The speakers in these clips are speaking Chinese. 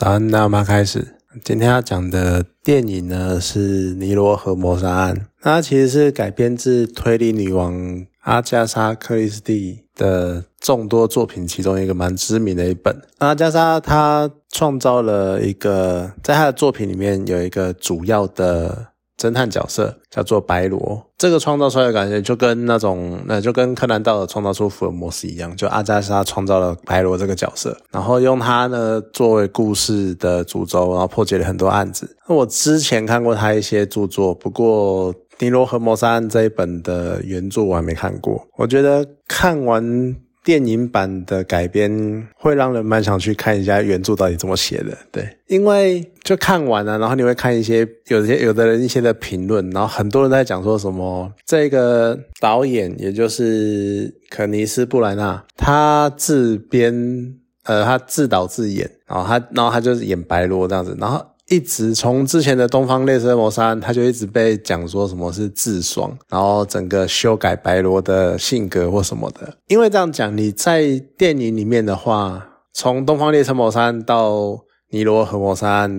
早安，那我们开始。今天要讲的电影呢是《尼罗河谋杀案》，那它其实是改编自推理女王阿加莎·克里斯蒂的众多作品其中一个蛮知名的一本。阿加莎她创造了一个，在她的作品里面有一个主要的。侦探角色叫做白罗，这个创造出来的感觉就跟那种，那就跟柯南道尔创造出福尔摩斯一样，就阿加莎创造了白罗这个角色，然后用他呢作为故事的主轴，然后破解了很多案子。那我之前看过他一些著作，不过《尼罗河谋杀案》这一本的原著我还没看过，我觉得看完。电影版的改编会让人蛮想去看一下原著到底怎么写的，对，因为就看完了，然后你会看一些有些有的人一些的评论，然后很多人在讲说什么这个导演也就是肯尼斯布莱纳，他自编呃他自导自演，然后他然后他就是演白罗这样子，然后。一直从之前的《东方列车谋杀案》，他就一直被讲说什么是自爽，然后整个修改白罗的性格或什么的。因为这样讲，你在电影里面的话，从《东方列车谋杀案》到《尼罗河谋杀案》。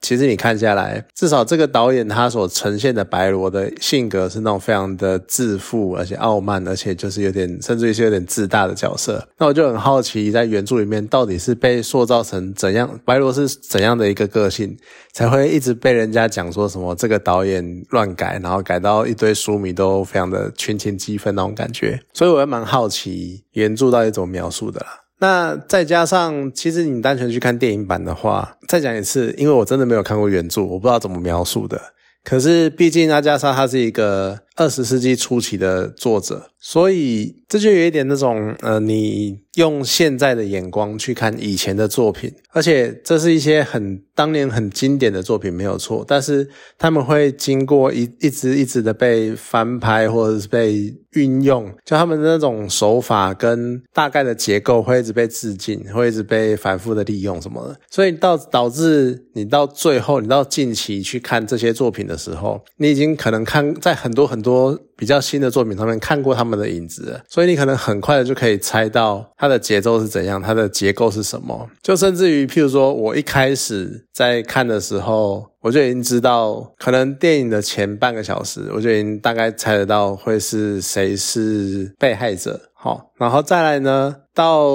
其实你看下来，至少这个导演他所呈现的白罗的性格是那种非常的自负，而且傲慢，而且就是有点甚至于是有点自大的角色。那我就很好奇，在原著里面到底是被塑造成怎样，白罗是怎样的一个个性，才会一直被人家讲说什么这个导演乱改，然后改到一堆书迷都非常的群情激愤那种感觉。所以我也蛮好奇原著到底怎么描述的啦。那再加上，其实你单纯去看电影版的话，再讲一次，因为我真的没有看过原著，我不知道怎么描述的。可是毕竟阿加莎她是一个二十世纪初期的作者，所以这就有一点那种，呃，你。用现在的眼光去看以前的作品，而且这是一些很当年很经典的作品，没有错。但是他们会经过一一直一直的被翻拍或者是被运用，就他们的那种手法跟大概的结构会一直被致敬，会一直被反复的利用什么的。所以到导致你到最后，你到近期去看这些作品的时候，你已经可能看在很多很多。多比较新的作品上面看过他们的影子，所以你可能很快的就可以猜到它的节奏是怎样，它的结构是什么。就甚至于，譬如说我一开始在看的时候，我就已经知道，可能电影的前半个小时，我就已经大概猜得到会是谁是被害者。好，然后再来呢，到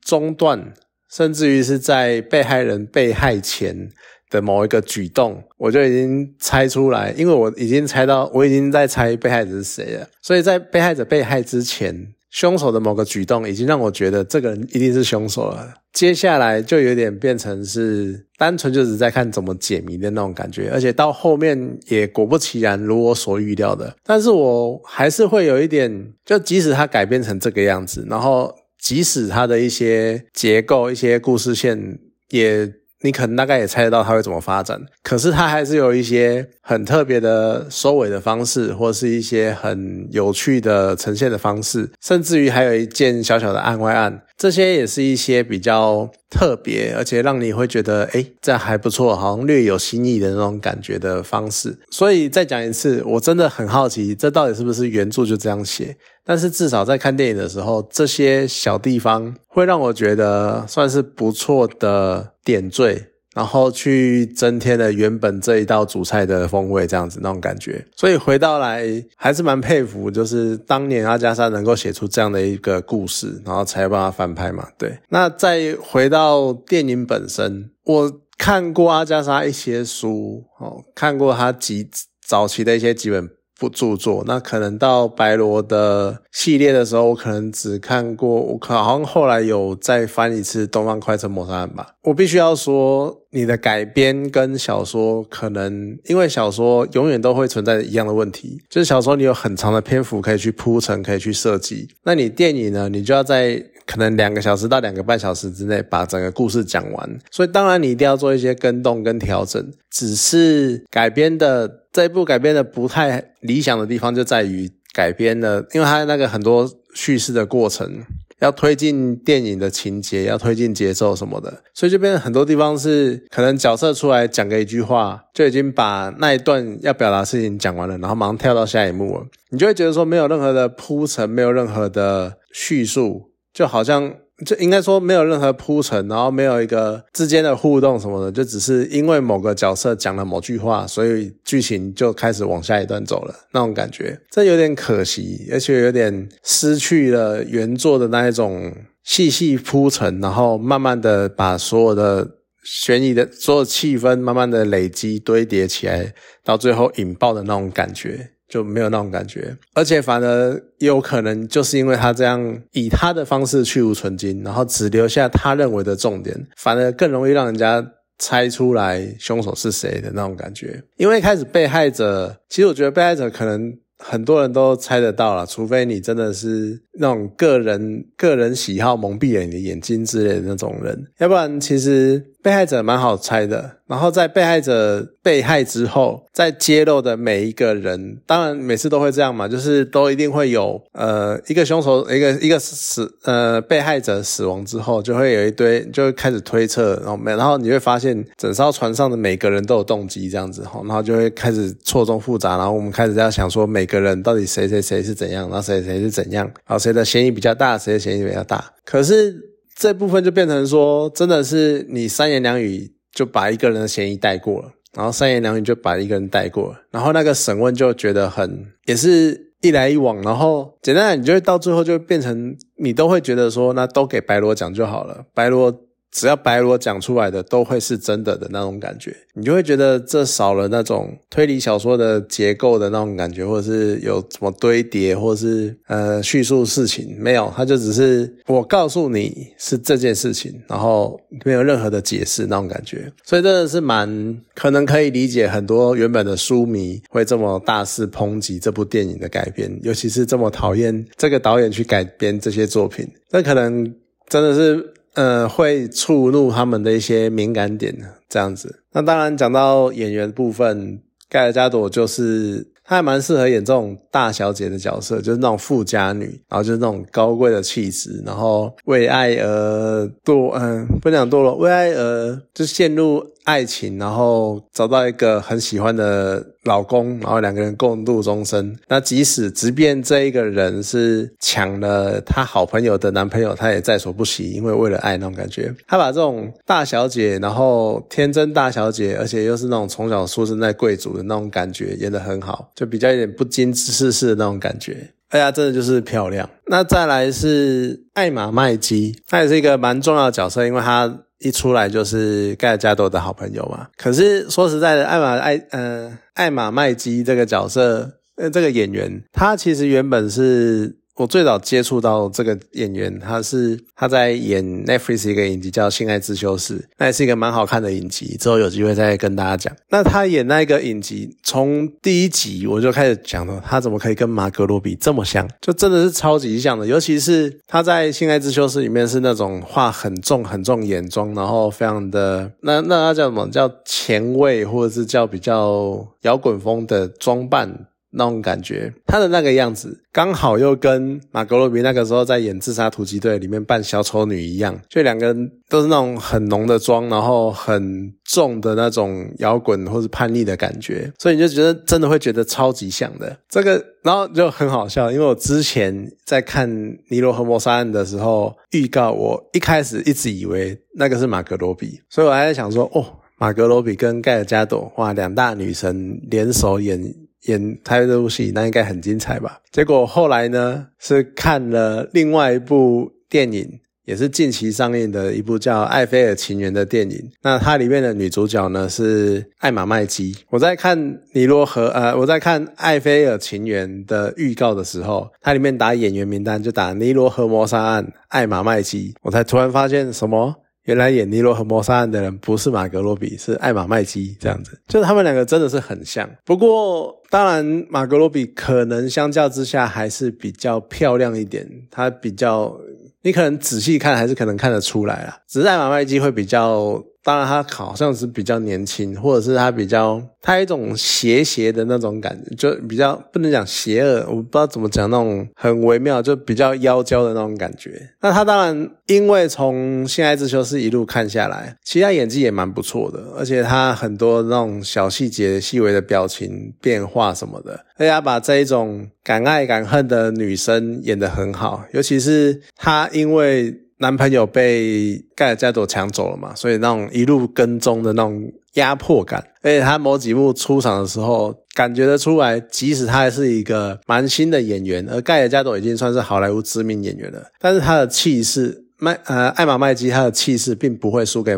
中段，甚至于是在被害人被害前。的某一个举动，我就已经猜出来，因为我已经猜到，我已经在猜被害者是谁了。所以在被害者被害之前，凶手的某个举动已经让我觉得这个人一定是凶手了。接下来就有点变成是单纯就是在看怎么解谜的那种感觉，而且到后面也果不其然如我所预料的。但是我还是会有一点，就即使它改编成这个样子，然后即使它的一些结构、一些故事线也。你可能大概也猜得到它会怎么发展，可是它还是有一些很特别的收尾的方式，或是一些很有趣的呈现的方式，甚至于还有一件小小的案外案，这些也是一些比较特别，而且让你会觉得，哎，这还不错，好像略有新意的那种感觉的方式。所以再讲一次，我真的很好奇，这到底是不是原著就这样写？但是至少在看电影的时候，这些小地方会让我觉得算是不错的点缀，然后去增添了原本这一道主菜的风味，这样子那种感觉。所以回到来还是蛮佩服，就是当年阿加莎能够写出这样的一个故事，然后才有办法翻拍嘛。对，那再回到电影本身，我看过阿加莎一些书，哦，看过他几早期的一些几本。不著作，那可能到白罗的系列的时候，我可能只看过，我好像后来有再翻一次《东方快车谋杀案》吧。我必须要说，你的改编跟小说可能，因为小说永远都会存在一样的问题，就是小说你有很长的篇幅可以去铺陈，可以去设计，那你电影呢，你就要在可能两个小时到两个半小时之内把整个故事讲完。所以当然你一定要做一些跟动跟调整，只是改编的。这一部改编的不太理想的地方就在于改编的，因为它那个很多叙事的过程要推进电影的情节，要推进节奏什么的，所以就变成很多地方是可能角色出来讲个一句话，就已经把那一段要表达的事情讲完了，然后马上跳到下一幕了，你就会觉得说没有任何的铺陈，没有任何的叙述，就好像就应该说没有任何铺陈，然后没有一个之间的互动什么的，就只是因为某个角色讲了某句话，所以剧情就开始往下一段走了那种感觉，这有点可惜，而且有点失去了原作的那一种细细铺陈，然后慢慢的把所有的悬疑的所有气氛慢慢的累积堆叠起来，到最后引爆的那种感觉。就没有那种感觉，而且反而有可能就是因为他这样以他的方式去无存金，然后只留下他认为的重点，反而更容易让人家猜出来凶手是谁的那种感觉。因为一开始被害者，其实我觉得被害者可能很多人都猜得到了，除非你真的是那种个人个人喜好蒙蔽了你的眼睛之类的那种人，要不然其实。被害者蛮好猜的，然后在被害者被害之后，在揭露的每一个人，当然每次都会这样嘛，就是都一定会有呃一个凶手，一个一个死呃被害者死亡之后，就会有一堆就会开始推测，然后没，然后你会发现整艘船上的每个人都有动机这样子哈，然后就会开始错综复杂，然后我们开始在想说每个人到底谁谁谁是怎样，然后谁谁是怎样，然后谁的嫌疑比较大，谁的嫌疑比较大，可是。这部分就变成说，真的是你三言两语就把一个人的嫌疑带过了，然后三言两语就把一个人带过了，然后那个审问就觉得很也是一来一往，然后简单，你就会到最后就变成你都会觉得说，那都给白罗讲就好了，白罗。只要白罗讲出来的都会是真的的那种感觉，你就会觉得这少了那种推理小说的结构的那种感觉，或者是有什么堆叠，或者是呃叙述事情没有，他就只是我告诉你是这件事情，然后没有任何的解释那种感觉，所以真的是蛮可能可以理解很多原本的书迷会这么大肆抨击这部电影的改编，尤其是这么讨厌这个导演去改编这些作品，那可能真的是。呃，会触怒他们的一些敏感点这样子。那当然，讲到演员部分，盖尔加朵就是她还蛮适合演这种大小姐的角色，就是那种富家女，然后就是那种高贵的气质，然后为爱而堕，嗯，不讲堕落，为爱而就陷入。爱情，然后找到一个很喜欢的老公，然后两个人共度终生。那即使即便这一个人是抢了他好朋友的男朋友，他也在所不惜，因为为了爱那种感觉。他把这种大小姐，然后天真大小姐，而且又是那种从小出生在贵族的那种感觉，演得很好，就比较有点不经世事的那种感觉。哎呀，真的就是漂亮。那再来是艾玛麦基，她也是一个蛮重要的角色，因为她。一出来就是盖尔加朵的好朋友嘛。可是说实在的，艾玛艾呃艾玛麦基这个角色，呃这个演员，他其实原本是。我最早接触到这个演员，他是他在演 Netflix 一个影集叫《性爱自修室》，那也是一个蛮好看的影集。之后有机会再跟大家讲。那他演那个影集，从第一集我就开始讲了，他怎么可以跟马格罗比这么像？就真的是超级像的。尤其是他在《性爱自修室》里面是那种画很重很重眼妆，然后非常的那那他叫什么叫前卫，或者是叫比较摇滚风的装扮。那种感觉，他的那个样子刚好又跟马格罗比那个时候在演《自杀突击队》里面扮小丑女一样，就两个人都是那种很浓的妆，然后很重的那种摇滚或是叛逆的感觉，所以你就觉得真的会觉得超级像的这个，然后就很好笑，因为我之前在看《尼罗河谋杀案》的时候预告，我一开始一直以为那个是马格罗比，所以我还在想说，哦，马格罗比跟盖尔加朵哇，两大女神联手演。演拍这部戏，那应该很精彩吧？结果后来呢，是看了另外一部电影，也是近期上映的一部叫《艾菲尔情缘》的电影。那它里面的女主角呢是艾玛麦基。我在看《尼罗河》呃，我在看《艾菲尔情缘》的预告的时候，它里面打演员名单就打《尼罗河谋杀案》艾玛麦基，我才突然发现什么。原来演尼罗和谋杀案的人不是马格罗比，是艾玛麦基这样子，就是他们两个真的是很像。不过，当然马格罗比可能相较之下还是比较漂亮一点，她比较你可能仔细看还是可能看得出来啦。只是艾玛麦基会比较。当然，他好像是比较年轻，或者是他比较，他有一种邪邪的那种感觉，就比较不能讲邪恶，我不知道怎么讲那种很微妙，就比较妖娇的那种感觉。那他当然，因为从《性爱之修》是一路看下来，其实他演技也蛮不错的，而且他很多那种小细节、细微的表情变化什么的，而且他把这一种敢爱敢恨的女生演得很好，尤其是他因为。男朋友被盖尔加朵抢走了嘛，所以那种一路跟踪的那种压迫感，而且他某几幕出场的时候，感觉得出来，即使他还是一个蛮新的演员，而盖尔加朵已经算是好莱坞知名演员了，但是他的气势，麦呃艾玛麦基他的气势并不会输给。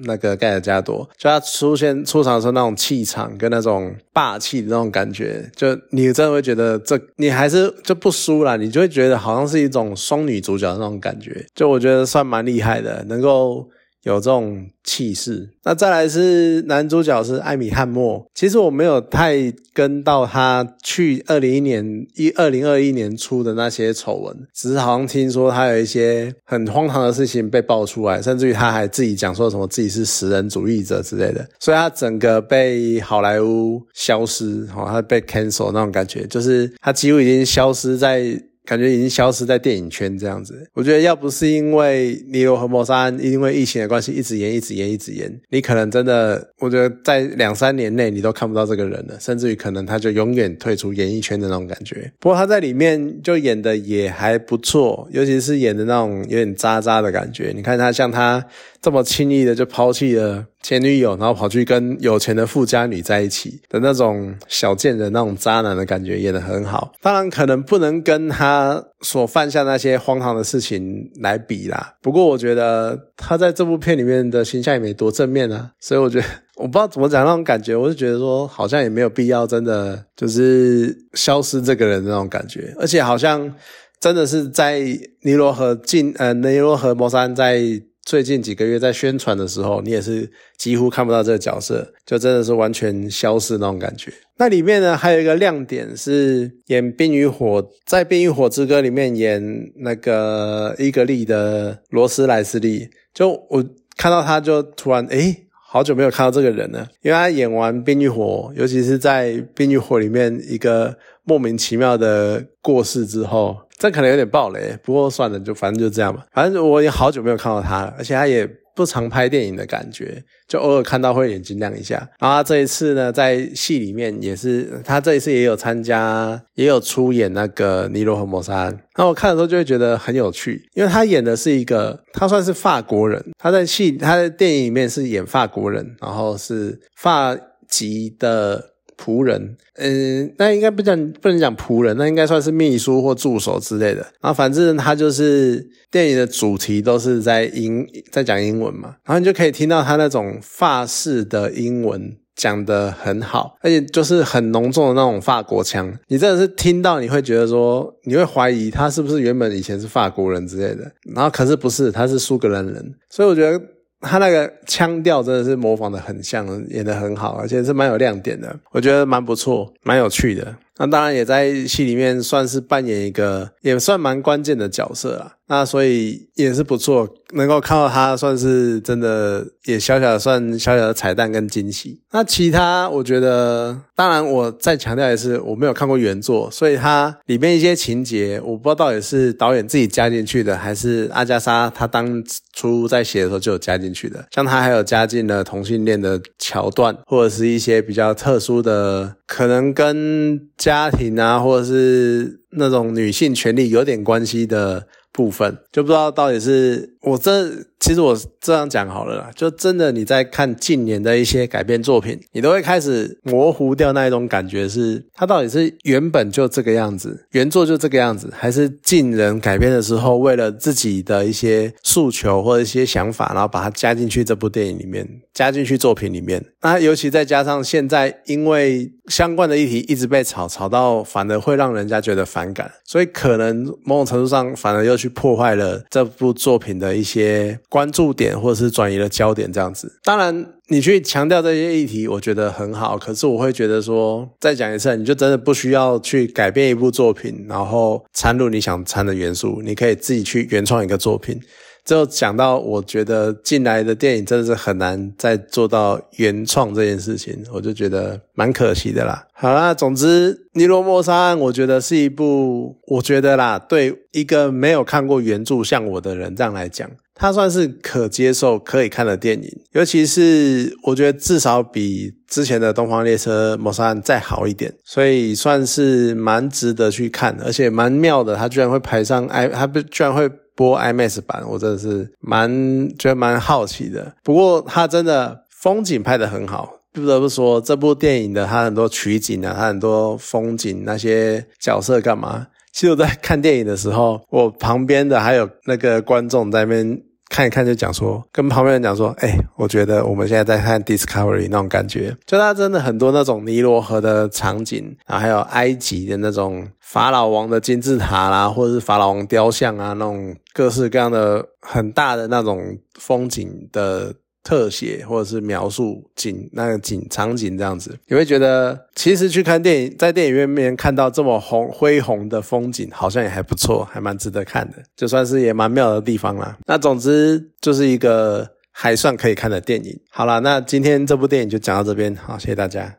那个盖尔加多，就他出现出场的时候那种气场跟那种霸气的那种感觉，就你真的会觉得这你还是就不输了，你就会觉得好像是一种双女主角的那种感觉，就我觉得算蛮厉害的，能够。有这种气势，那再来是男主角是艾米汉默。其实我没有太跟到他去二零一年一二零二一年出的那些丑闻，只是好像听说他有一些很荒唐的事情被爆出来，甚至于他还自己讲说什么自己是食人主义者之类的，所以他整个被好莱坞消失，哦，他被 cancel 那种感觉，就是他几乎已经消失在。感觉已经消失在电影圈这样子。我觉得要不是因为尼罗河摩沙安因为疫情的关系一直延、一直延、一直延，你可能真的，我觉得在两三年内你都看不到这个人了，甚至于可能他就永远退出演艺圈的那种感觉。不过他在里面就演的也还不错，尤其是演的那种有点渣渣的感觉。你看他像他。这么轻易的就抛弃了前女友，然后跑去跟有钱的富家女在一起的那种小贱人、那种渣男的感觉演得很好。当然，可能不能跟他所犯下那些荒唐的事情来比啦。不过，我觉得他在这部片里面的形象也没多正面啊。所以，我觉得我不知道怎么讲那种感觉，我就觉得说好像也没有必要真的就是消失这个人那种感觉。而且，好像真的是在尼罗河进呃尼罗河摩山在。最近几个月在宣传的时候，你也是几乎看不到这个角色，就真的是完全消失那种感觉。那里面呢，还有一个亮点是演《冰与火》在《冰与火之歌》里面演那个伊格丽的罗斯莱斯利。就我看到他就突然诶，好久没有看到这个人了，因为他演完《冰与火》，尤其是在《冰与火》里面一个莫名其妙的过世之后。这可能有点暴雷，不过算了，就反正就这样吧。反正我也好久没有看到他了，而且他也不常拍电影的感觉，就偶尔看到会眼睛亮一下。然后这一次呢，在戏里面也是，他这一次也有参加，也有出演那个尼罗河摩沙。那我看的时候就会觉得很有趣，因为他演的是一个，他算是法国人，他在戏他在电影里面是演法国人，然后是法籍的。仆人，嗯，那应该不讲不能讲仆人，那应该算是秘书或助手之类的。然后反正他就是电影的主题都是在英在讲英文嘛，然后你就可以听到他那种法式的英文讲的很好，而且就是很浓重的那种法国腔。你真的是听到你会觉得说，你会怀疑他是不是原本以前是法国人之类的。然后可是不是，他是苏格兰人，所以我觉得。他那个腔调真的是模仿的很像，演的很好，而且是蛮有亮点的，我觉得蛮不错，蛮有趣的。那当然也在戏里面算是扮演一个，也算蛮关键的角色啦。那所以也是不错，能够看到他算是真的也小小的算小小的彩蛋跟惊喜。那其他我觉得，当然我再强调一次，我没有看过原作，所以它里面一些情节我不知道到底是导演自己加进去的，还是阿加莎他当初在写的时候就有加进去的。像他还有加进了同性恋的桥段，或者是一些比较特殊的，可能跟家庭啊，或者是那种女性权利有点关系的。部分就不知道到底是我这，其实我这样讲好了啦，就真的你在看近年的一些改编作品，你都会开始模糊掉那一种感觉，是它到底是原本就这个样子，原作就这个样子，还是近人改编的时候为了自己的一些诉求或者一些想法，然后把它加进去这部电影里面，加进去作品里面。那尤其再加上现在因为相关的议题一直被炒，炒到反而会让人家觉得反感，所以可能某种程度上反而又去。破坏了这部作品的一些关注点，或者是转移了焦点，这样子。当然，你去强调这些议题，我觉得很好。可是，我会觉得说，再讲一次，你就真的不需要去改变一部作品，然后掺入你想掺的元素。你可以自己去原创一个作品。最后讲到，我觉得进来的电影真的是很难再做到原创这件事情，我就觉得蛮可惜的啦。好啦，总之《尼罗莫沙案》我觉得是一部，我觉得啦，对一个没有看过原著像我的人这样来讲，它算是可接受、可以看的电影。尤其是我觉得至少比之前的《东方列车谋杀案》再好一点，所以算是蛮值得去看，而且蛮妙的。它居然会排上 i，它不居然会。播 IMAX 版，我真的是蛮觉得蛮好奇的。不过它真的风景拍得很好，不得不说这部电影的它很多取景啊，它很多风景那些角色干嘛？其实我在看电影的时候，我旁边的还有那个观众在那边。看一看就讲说，跟旁边人讲说，哎，我觉得我们现在在看 Discovery 那种感觉，就它真的很多那种尼罗河的场景，啊还有埃及的那种法老王的金字塔啦，或者是法老王雕像啊，那种各式各样的很大的那种风景的。特写或者是描述景那个景场景这样子，你会觉得其实去看电影，在电影院面看到这么红恢宏的风景，好像也还不错，还蛮值得看的，就算是也蛮妙的地方啦。那总之就是一个还算可以看的电影。好啦，那今天这部电影就讲到这边，好，谢谢大家。